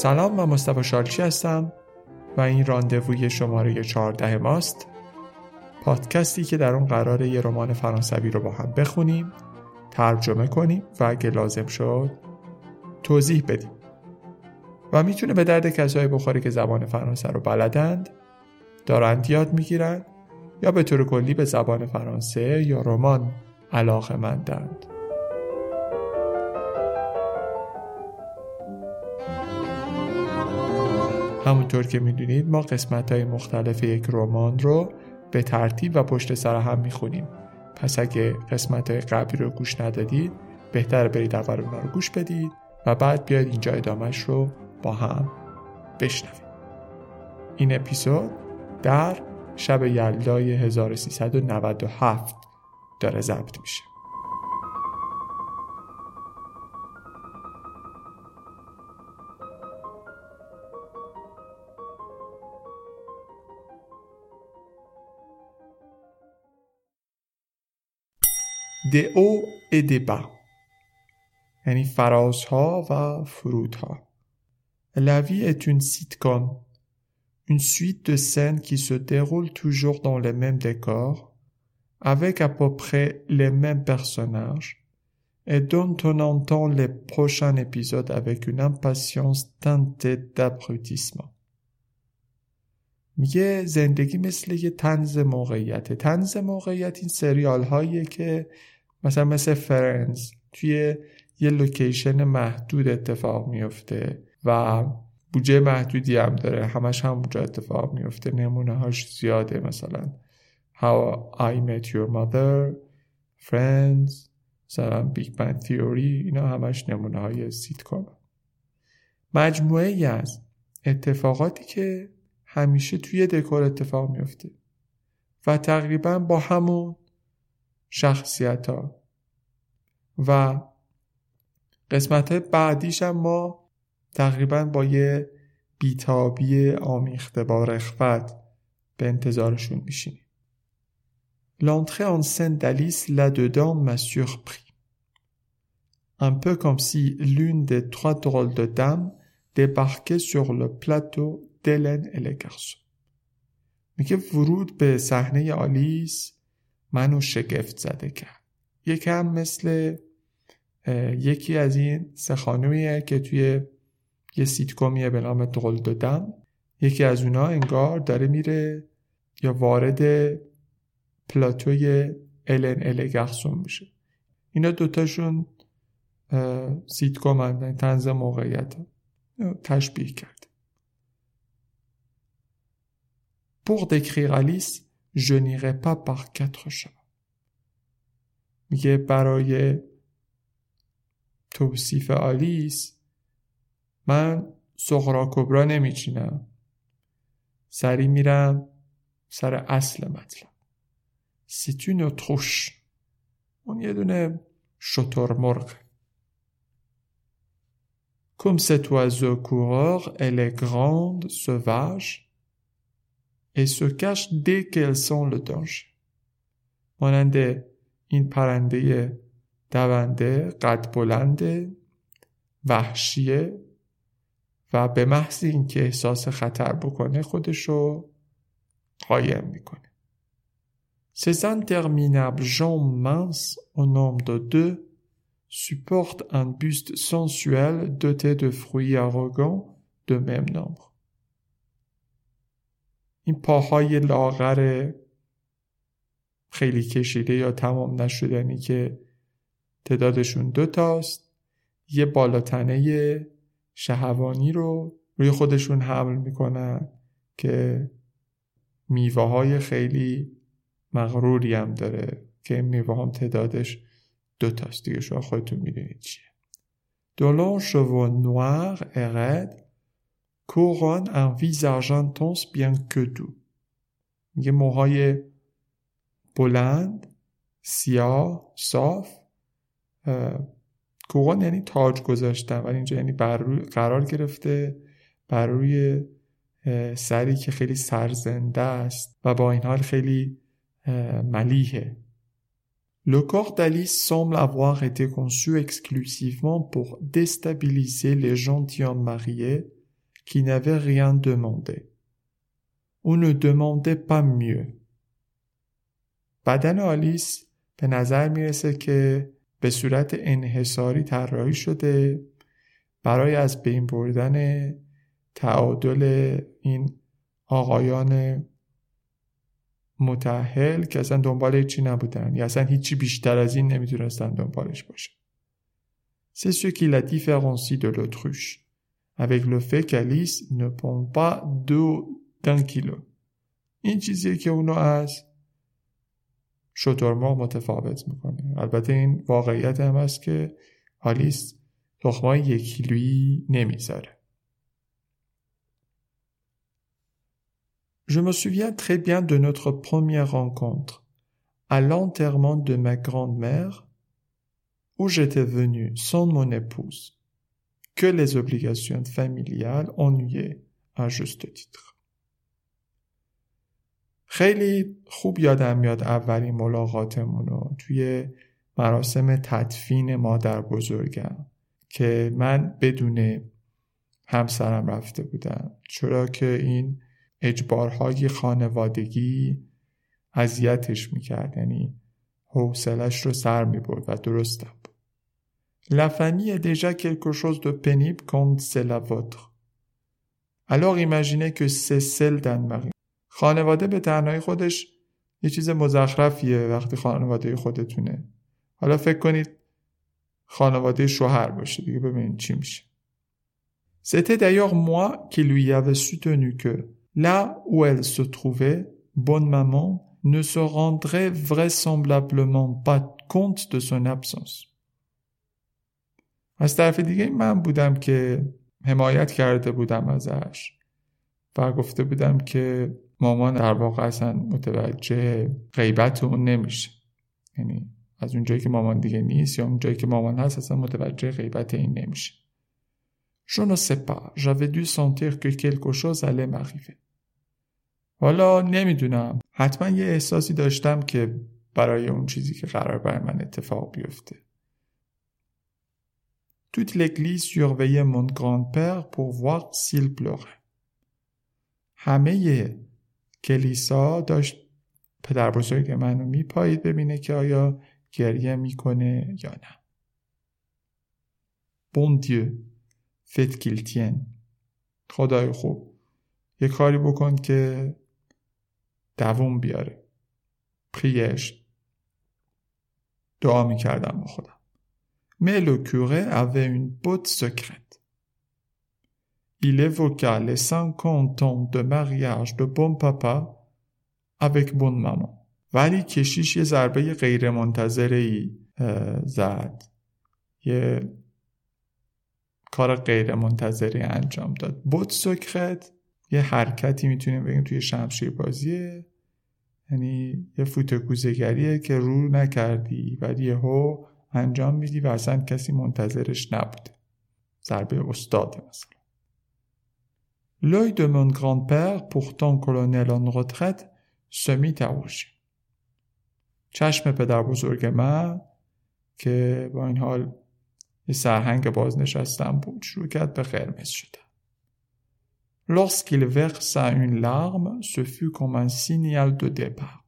سلام من مصطفی شالچی هستم و این راندووی شماره 14 ماست پادکستی که در اون قرار یه رمان فرانسوی رو با هم بخونیم ترجمه کنیم و اگه لازم شد توضیح بدیم و می‌تونه به درد کسایی بخوره که زبان فرانسه رو بلدند دارند یاد می‌گیرند یا به طور کلی به زبان فرانسه یا رمان علاقه مندند. همونطور که می‌دونید ما قسمت های مختلف یک رمان رو به ترتیب و پشت سر هم می‌خونیم. پس اگه قسمت های قبلی رو گوش ندادید بهتر برید اول اونا رو گوش بدید و بعد بیاید اینجا ادامهش رو با هم بشنویم. این اپیزود در شب یلدای 1397 داره ضبط میشه. de haut et de bas یعنی فرازها و فرودها La vie est une sitcom une suite de scènes qui se déroulent toujours dans les mêmes décors, avec à peu près les mêmes personnages, et dont on entend les prochains épisodes avec une impatience teintée d'abrutissement. میگه زندگی مثل یه تنز موقعیت تنز موقعیت این سریال هاییه که مثلا مثل Friends توی یه location محدود اتفاق میفته و بودجه محدودی هم داره. همش هم اونجا اتفاق میفته. نمونه هاش زیاده مثلا. How I Met Your Mother Friends مثلا Big Bang Theory اینا همش نمونه های سیتکام مجموعه ای از اتفاقاتی که همیشه توی دکور اتفاق میفته و تقریبا با همون شخصیت ها و قسمت بعدیش هم ما تقریبا با یه بیتابی آمیخته با رخوت به انتظارشون میشینیم L'entrée en scène d'Alice là-dedans m'a surpris. Un peu comme si l'une des trois drôles de dames débarquait sur le plateau d'Hélène et les garçons. میگه ورود به صحنه آلیس منو شگفت زده کرد. یکم مثل یکی از این سه خانویه که توی یه سیتکومیه به نام دول دادم یکی از اونا انگار داره میره یا وارد پلاتوی الن الگرسون میشه. اینا دوتاشون سیتکوم هستن تنز موقعیت تشبیه کرد Pour décrire Alice, je n'irai pas par quatre chemins. میگه برای توصیف آلیس من سخرا کبرا نمیچینم. سری میرم سر اصل مطلب. سیتون و تروش اون یه دونه شطور مرغ. Elle est grande, sauvage, et se cache dès qu'elle sent le danger. مانند این پرنده دونده قد بلنده وحشیه و به محض اینکه احساس خطر بکنه خودشو قایم می‌کنه Ces interminables jambes minces au nombre de deux supportent un buste sensuel doté de fruits arrogants de même nombre. این پاهای لاغر خیلی کشیده یا تمام نشدنی که تعدادشون دوتاست یه بالاتنه شهوانی رو روی خودشون حمل می‌کنن که میوه های خیلی مغروری هم داره که این میوه هم تعدادش دو تاست دیگه. شما خودتون می‌دونید چیه. Longs cheveux noirs et raides couronnent un visage intense bien que doux. موهای بلند سیاه صاف کوقان یعنی تاج گذاشتن ولی اینجا یعنی بر روی قرار گرفته بر روی سری که خیلی سرزنده است و با این حال خیلی ملیحه Le corps d'Alice semble avoir été conçu exclusivement pour déstabiliser les gentilshommes mariés qui n'avait rien demandé. او ne demandait pas mieux. بدن آلیس به نظر می‌رسه که به صورت انحصاری طراحی شده برای از بین بردن تعادل این آقایان متحل که اصلا دنبال هیچی نبودن. یا اصلا هیچی بیشتر از این نمی‌تونستن دنبالش باشه C'est ce qui la différencie de l'autruche, avec le fait qu'Alice ne prend pas d'eau d'un kilo. این چیزیه که اونو از شترمرغ متفاوت میکنه البته این واقعیت هم هست که آلیس تخمای یک کیلویی نمیذاره Je me souviens très bien de notre première rencontre à l'enterrement de ma grand-mère où j'étais venu sans mon épouse, que les obligations familiales ennuyaient à juste titre. خیلی خوب یادم میاد اولین ملاقاتمون رو توی مراسم تدفین مادر بزرگم که من بدون همسرم رفته بودم چرا که این اجبارهای خانوادگی اذیتش می‌کرد یعنی حوصلش رو سر می‌برد و درستم La famille est déjà quelque chose de pénible quand c'est la vôtre. Alors imaginez que c'est celle d'Anne-Marie. خانواده به تنهایی خودش یه چیز مزخرفیه وقتی خانواده خودتونه. حالا فکر کنید خانواده شوهر باشه دیگه ببینید چی میشه. C'était d'ailleurs moi qui lui avais soutenu que là où elle se trouvait, bonne maman ne se rendrait vraisemblablement pas compte de son absence. از طرف دیگه من بودم که حمایت کرده بودم ازش و گفته بودم که مامان در واقع اصلا متوجه غیبت اون نمیشه. یعنی از اونجایی که مامان دیگه نیست یا اونجایی که مامان هست اصلا متوجه غیبت این نمیشه. Je ne sais pas, j'avais dû sentir que quelque chose allait m'arriver. حالا نمی‌دونم. حتما یه احساسی داشتم که برای اون چیزی که قرار برای من اتفاق بیفته. Toute l'église surveillait mon grand-père pour voir s'il pleurait. همه کلیسا داشت پدر بزرگ منو میپایید ببینه که آیا گریه می‌کنه یا نه. Faites qu'il tienne. خدای خوب یه کاری بکن که دووم بیاره پریش دعا می‌کردم با خودم le curé avait une botte secrète. Il évoqua les cinquante ans de mariage de bon papa avec bonne maman. ولی کشیش یه ضربه غیر منتظره زد. یه کار غیر منتظری انجام داد. بوت سکرت یه حرکتی می‌تونیم بگیم توی شمشیر بازیه یعنی یه فوتوکوزگریه که رو نکردی ولی یهو انجام میدی و اصلا کسی منتظرش نبوده ضربه استاده مثلا L'œil de mon grand-père, pourtant colonel en retraite, se mit à rougir. چشم پدر بزرگ من که با این حال یه سرهنگ بازنشستم بود شروع کرد به قرمز شدن. Lorsqu'il versa une larme, ce fut comme un signal de départ.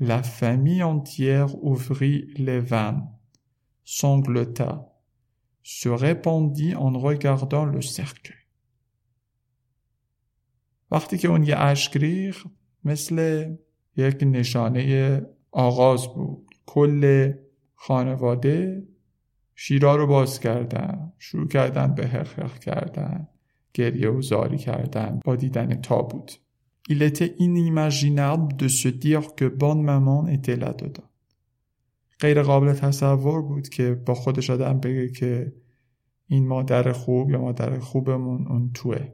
La famille entière ouvrit les vannes, sanglota, se répandit en regardant le cercueil. وقتی که اون یه اشک ریخ مثل یک نشانه آغاز بود کل خانواده شیرا رو باز کردن شروع کردن به حقق کردن گریه و زاری کردن با دیدن تابوت Il était inimaginable de se dire que bonne maman était là-dedans. غیر قابل تصور بود که با خودش آدم بگه که این مادر خوب یا مادر خوبمون اون توه.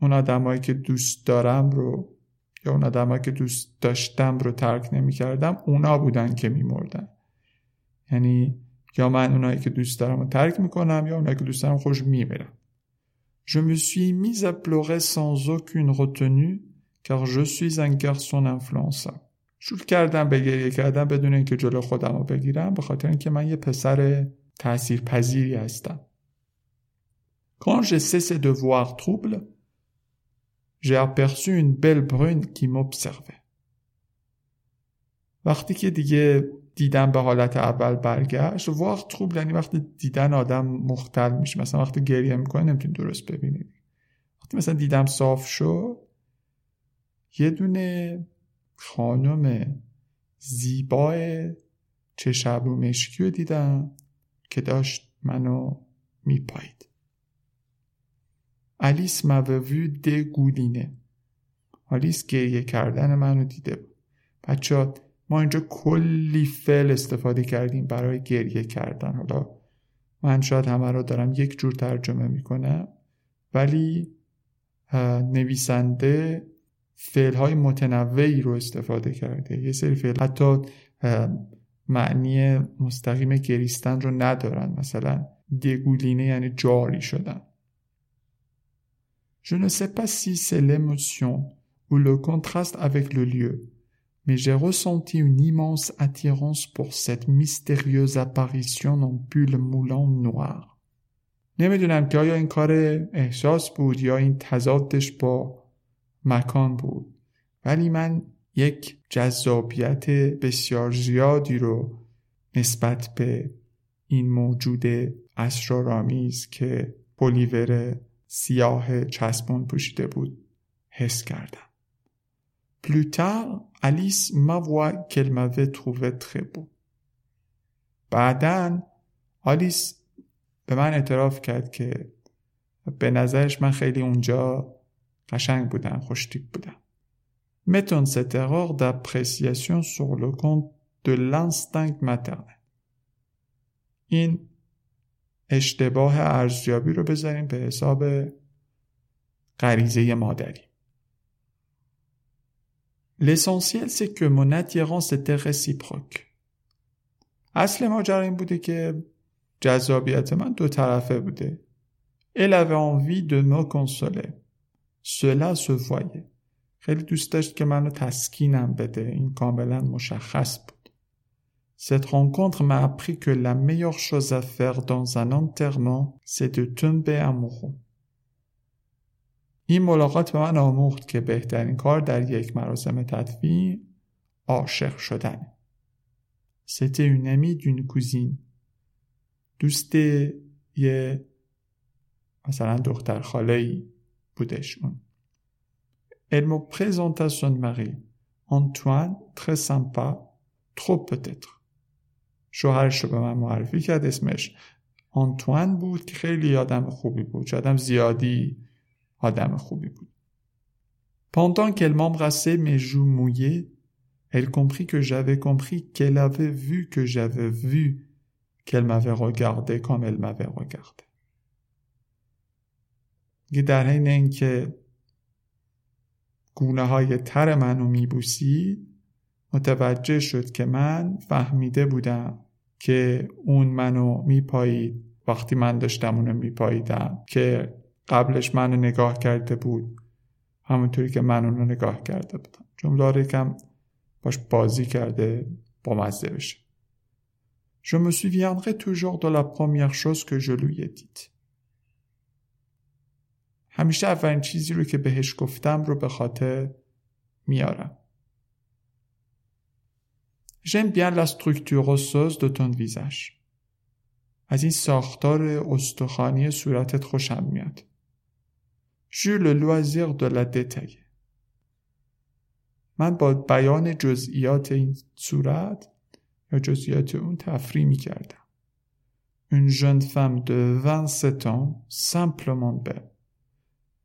اون آدمایی که دوست دارم رو یا اون آدمایی که دوست داشتم رو ترک نمی کردم اونا بودن که می مردن یعنی یا من اونایی که دوست دارم رو ترک می‌کنم یا اونایی که دوست دارم خوش میمیرم Je me suis mis à pleurer sans aucune retenue car je suis un garçon influençable. شروع کردم به گریه کردم بدون اینکه جلو خودم رو بگیرم به خاطر اینکه من یه پسر تأثیر پذیری هستم. Quand j'ai cessé de voir trouble, j'ai aperçu une belle brune qui m'observait. وقتی که دیگه دیدن به حالت اول برگشت واقع خوب یعنی وقتی دیدن آدم مختل میشه. مثلا وقتی گریه می‌کنه نمی‌تونی درست ببینید وقتی مثلا دیدم صاف شد یه دونه خانم زیبای چشم مشکی رو دیدم که داشت منو میپایید. الیس مووی دگولینه آلیس گریه کردن منو دیده بود. بچه ما اینجا کلی فعل استفاده کردیم برای گریه کردن. حالا من شاید همه رو دارم یک جور ترجمه می‌کنم ولی نویسنده فعل های متنوعی رو استفاده کرده. یه سری فعل حتی معنی مستقیم گریستن رو ندارن. مثلا دگولینه یعنی جاری شدن. Je ne sais pas si c'est l'émotion ou le contraste avec le lieu, mais j'ai ressenti une immense attirance pour cette mystérieuse apparition en pull moulant noir. نمی‌دونم که آیا این کار احساس بود یا این تضادش با مکان بود ولی من یک جذابیت بسیار زیادی رو نسبت به این موجود اسرارآمیز که پلیور سیاه چسبون پوشیده بود. حس کردم. پلوتر الیس ما وا کل ماوی تروه تره بو بعدا آلیس به من اعتراف کرد که به نظرش من خیلی اونجا قشنگ بودم خوشتیپ بودم. متون ستقاق در پریسیاسیون سر لکن دو این اشتباه ارزیابی رو بذاریم به حساب غریزه مادری L'essentiel c'est que mon attirance était réciproque. اصل ماجرا این بوده که جذابیت من دو طرفه بوده. Elle avait envie de me consoler. Cela se voyait. خیلی دوست داشت که منو تسکینم بده. این کاملا مشخص بود. Cette rencontre m'a appris que la meilleure chose à faire dans un enterrement, c'est de tomber amoureux. این ملاقات به من آموخت که بهترین کار در یک مراسم تدفین عاشق شدن C'était une amie d'une cousine دوست یه مثلا دختر خاله ای بودش اون Elle me présenta son mari Antoine très sympa trop peut-être شوهرش رو به من معرفی کرد اسمش آنتوان بود که خیلی آدم خوبی بود آدم زیادی آدم خوبی بود. Pendant qu'elle m'embrassait mes joues mouillées, elle comprit que j'avais compris qu'elle avait vu que j'avais vu qu'elle m'avait regardé comme elle m'avait regardé. در حین اینکه گونه های تر منو میبوسید متوجه شد که من فهمیده بودم که اون منو میپایید وقتی من داشتم اونو میپاییدم که قبلش منو نگاه کرده بود همونطوری که من اونو نگاه کرده بودم جمله کم باش بازی کرده با مزه بشه Je me souviendrai toujours de la première chose que je lui. همیشه اولین چیزی رو که بهش گفتم رو به خاطر میارم. J'aime bien la structure osseuse de ton visage. از این ساختار استخوانی صورتت خوشم میاد. J'eus le loisir de la détailler. من با بیان جزئیات این صورت یا جزئیات اون تفریح می کردم. Une jeune femme de 27 ans, simplement belle.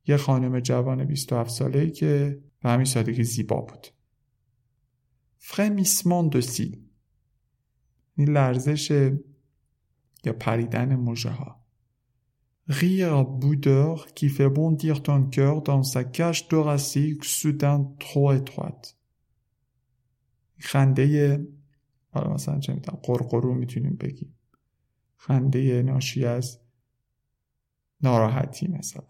یه خانم جوان 27 ساله که به همین سادگی زیبا بود. De cils. این لرزش یا پریدن موجه ها. Rire boudeur qui fait bondir ton cœur dans sa cage thoracique soudain trop étroite. خنده حالا مثلا چه می‌تونم قرقرو می‌تونیم بگیم خنده ناشی از ناراحتی مثلا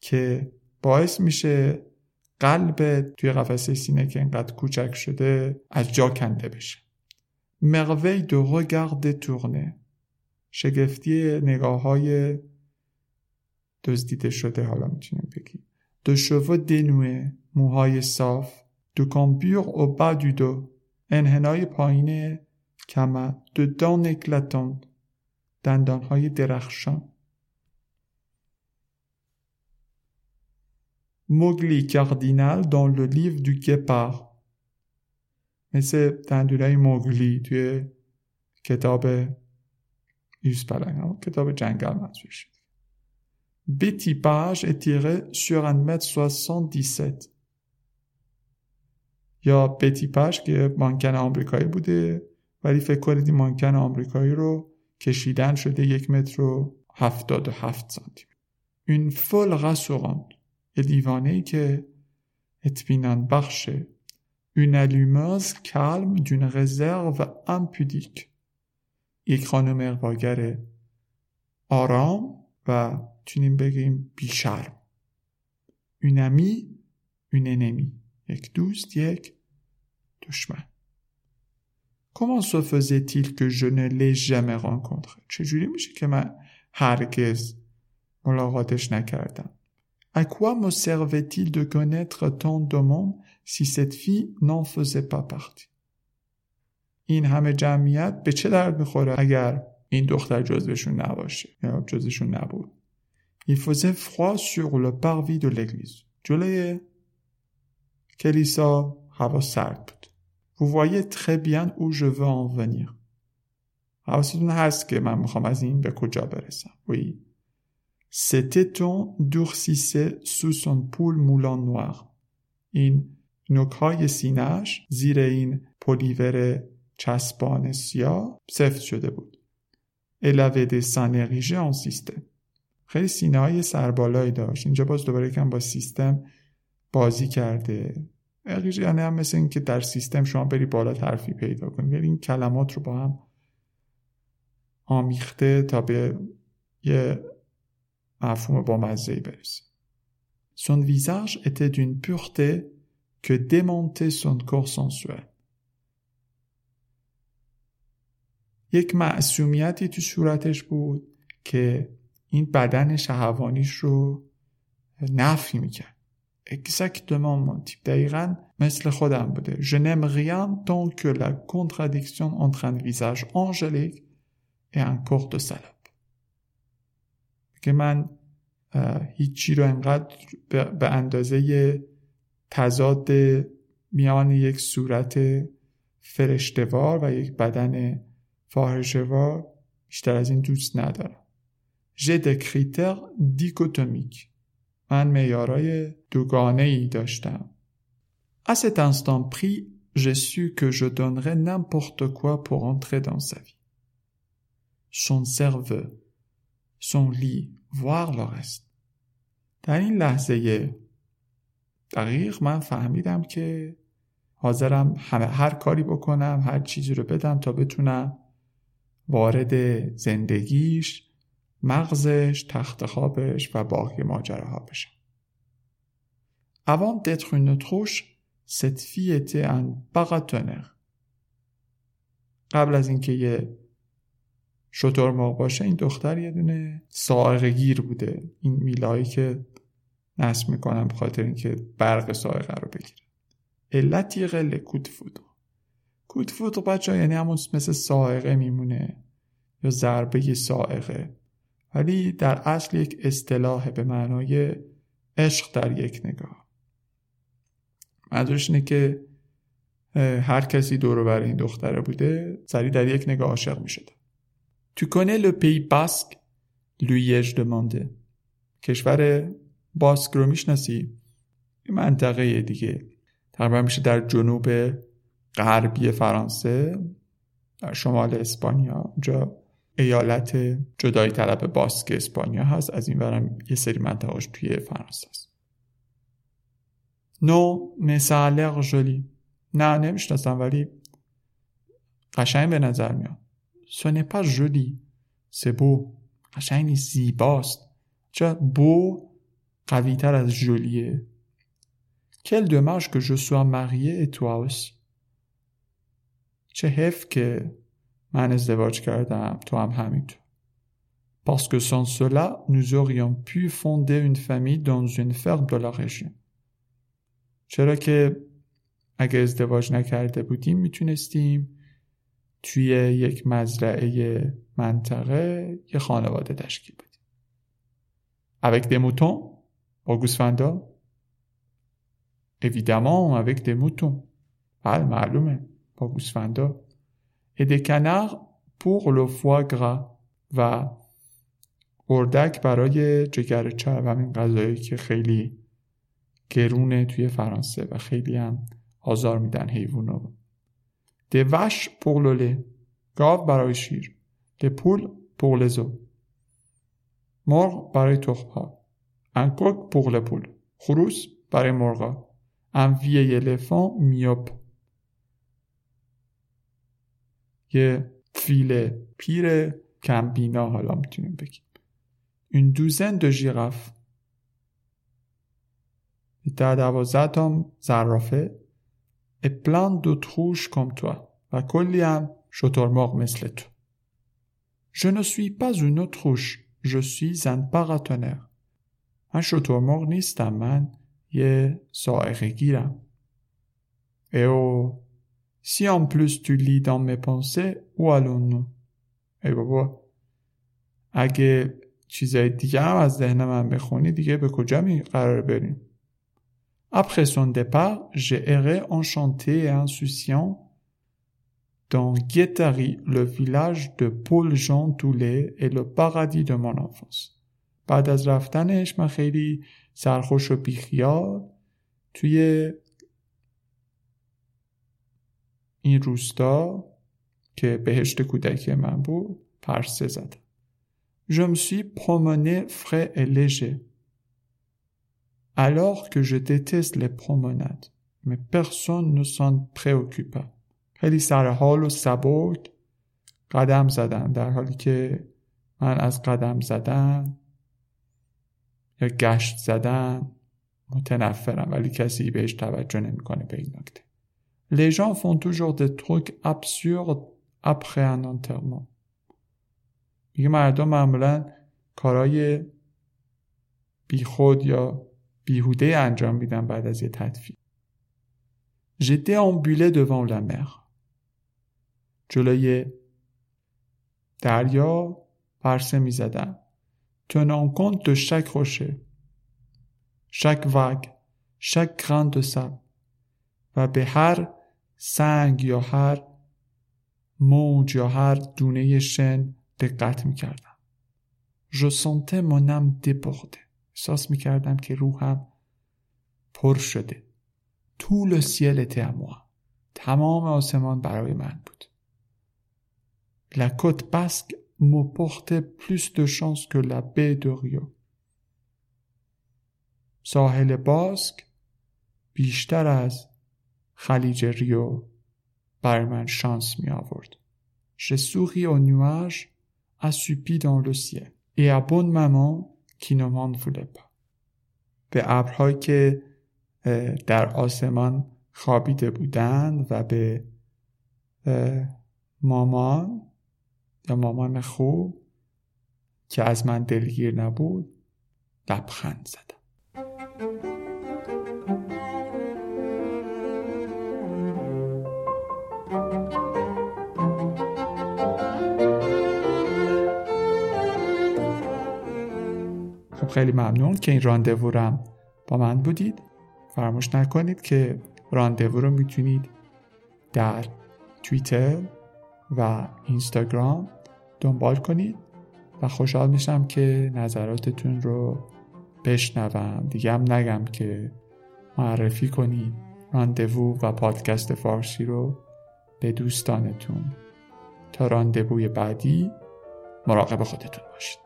که باعث میشه قلب توی قفسه سینه که اینقدر کوچک شده از جا کنده بشه. مروی دو regard تورنه. شگفتی نگاه های دزدیده شده حالا می‌تونیم بگیم. دو شوو دنوه موهای صاف. دو کامپور او با دو دو. انحنای پایین کمه دو دان اکلاتان دندان های درخشان. موگلی کاردینال dans le livre du guépard. مثل دندونای موگلی توی کتاب همون کتاب جنگل منظورش Betty Page est tiré sur 1m77 یا بتی پاش که مانکن آمریکایی بوده ولی فکر کنید این مانکن آمریکایی رو کشیدن شده یک متر و هفتاد و هفت سانتی این فول rassurante. یه دیوانه که اطمینان بخشه اون الومز کلم دون غزر و امپودیک. یک خانم ارواگر آرام و تونیم بگیم بیشرم. اون امی یک دوست یک دشمن. Comment se faisait-il que je ne l'ai چجوری میشه که من هرگز ملاقاتش نکردم؟ À quoi me servait-il de connaître tant de monde si cette fille n'en faisait pas partie این همه جمعیت به چه درد می‌خوره اگر این دختر جزوشون نباشه یا جزوشون نبود Il faisait froid sur le parvis de l'église جلوی کلیسا هوا سرد بود Vous voyez très bien où je veux en venir حواستون هست که من می‌خوام از این به کجا برسم Oui Ses tétons durcissaient sous son poule moulant noir. این نوکهای سینهش زیر این پلیور چسبان سیاه سفت شده بود. Seins érigés en système. خیلی سینه های سربالایی داشت. اینجا باز دوباره کم با سیستم بازی کرده. اریژه یعنی هم مثل این که در سیستم شما بری بالا ترفی پیدا کنی. یعنی این کلمات رو با هم آمیخته تا به یه مفهوم با مزهی برسه. Son visage était d'une pureté que démentait son corps sensuel. یک معصومیتی تو صورتش بود که این بدن شهوانیش رو نفی میکرد. Exactement mon type. دقیقا مثل خودم بوده. Je n'aime rien tant que la contradiction entre un visage angélique et un corps de salope. که من هیچی رو انقدر به اندازه تضاد میان یک صورت فرشتوار و یک بدن فاحشوار بیشتر از این دوست ندارم جه دکریتر دیکوتومیک من میارای دوگانه ای داشتم À cet instant pris, j'ai su que je donnerais n'importe quoi pour entrer dans sa vie. Son. Son lit, voir le reste. در این لحظه دقیق من فهمیدم که حاضرم همه هر کاری بکنم هر چیزی رو بدم تا بتونم وارد زندگیش مغزش تخت خوابش و باقی ماجراها بشم Avant d'être une cette fille était un. قبل از اینکه یه شطور باشه این دختر یه دونه سائق گیر بوده. این میلایی که نصب می‌کنم به خاطر اینکه برق سائقه رو بگیره. علت قله کود فود کود فود بچه یعنی همون مثل سائقه میمونه یا ضربه سائقه. ولی در اصل یک اصطلاح به معنای عشق در یک نگاه. منظورش اینه که هر کسی دور بر این دختره بوده سری در یک نگاه عاشق می شده Tu connais le pays basque? lui ai-je demandé. کشور باسک رو می‌شناسی؟ منطقه دیگه. تقریبا میشه در جنوب غربی فرانسه در شمال اسپانیا. جا ایالت جدای طلب باسک اسپانیا هست. از این ورم یه سری منطقهاش توی فرانسه است نو مسالق جلی نه نمی‌شناسم ولی قشنگ به نظر میاد. سونه پا جلی سبو قشنگ نیست زیباست چه بو قوی تر از جلیه کل dommage که je sois marié et toi aussi. چه حیف که من ازدواج کردم تو هم همینطور parce que sans cela nous aurions pu fonder une famille dans une ferme de la région. چرا که اگه ازدواج نکرده بودیم می‌تونستیم توی یک مزرعه منطقه یه خانواده تشکیل بدیم. Avec des moutons با گوسفندا évidemment avec des moutons. بله معلومه. با گوسفندا et des canards pour le foie gras و اردک برای جگر چرب همین غذایی که خیلی گرونه توی فرانسه و خیلی هم آزار میدن حیوانو des vaches pour le lait گاو برای شیر des poules pour مرغ برای تخم ها un coq pour les poules خروس برای مرغا un vieil éléphant یه فیل پیر کمبینا حالا می‌تونیم بگیم une douzaine de girafes در دوازده تا زرافه et plein d'autruches comme toi و کلی هم شترمرغ مثل تو Je ne suis pas une autruche, je suis un paratonnerre. من شترمرغ نیستم من یه سائقه گیرم. Et oh, si en plus tu lis dans mes pensées, où allons-nous? ای بابا اگه چیزای دیگه هم از ذهن من بخونی دیگه به کجا می قرار بریم Après son départ, j'ai erré enchanté et insouciant dans Guétari, le village de Paul Jean Toulet et le paradis de mon enfance. بعد از رفتنش من خیلی سرخوش و بیخیال توی این روستا که بهشت کودکی من بود پرسه زدم. Je me suis promené frais et léger. Alors que je déteste les promenades, mais personne ne s'en préoccupa. خیلی سرحال و سبک قدم زدم در حالی که من از قدم زدن یا گشت زدن متنفرم ولی کسی بهش توجه نمی‌کنه به این نکته Les gens font toujours des trucs absurdes après un enterrement. میگه مردم معمولا کارهای بیخود یا بیهوده انجام میدم بعد از یه تدفیل. جده آن بیله دوان لمر. جلوی دریا پرسه می زدم. تون آنکان دو شک خوشه. شک وگ. شک گران دو سب. و به هر سنگ یا هر موج یا هر دونه شن دقت می کردم. جسانته منم دی بغده. احساس می کردم که روحم پر شده. Était à moi. تمام آسمان برای من بود. La côte basque me portait plus de chance que la baie de Rio. ساحل باسک بیشتر از خلیج ریو بر من شانس می آورد. Je souris aux nuages assupis dans le ciel et à bonne maman voulait pas. به ابرهایی که در آسمان خوابیده بودند و به مامان یا مامان خوب که از من دلگیر نبود لبخند زدم خیلی ممنون که این راندوورم با من بودید. فراموش نکنید که راندوو رو می‌تونید در توییتر و اینستاگرام دنبال کنید و خوشحال میشم که نظراتتون رو بشنوم. دیگه هم نگم که معرفی کنید راندوو و پادکست فارسی رو به دوستانتون. تا راندووی بعدی مراقب خودتون باشید.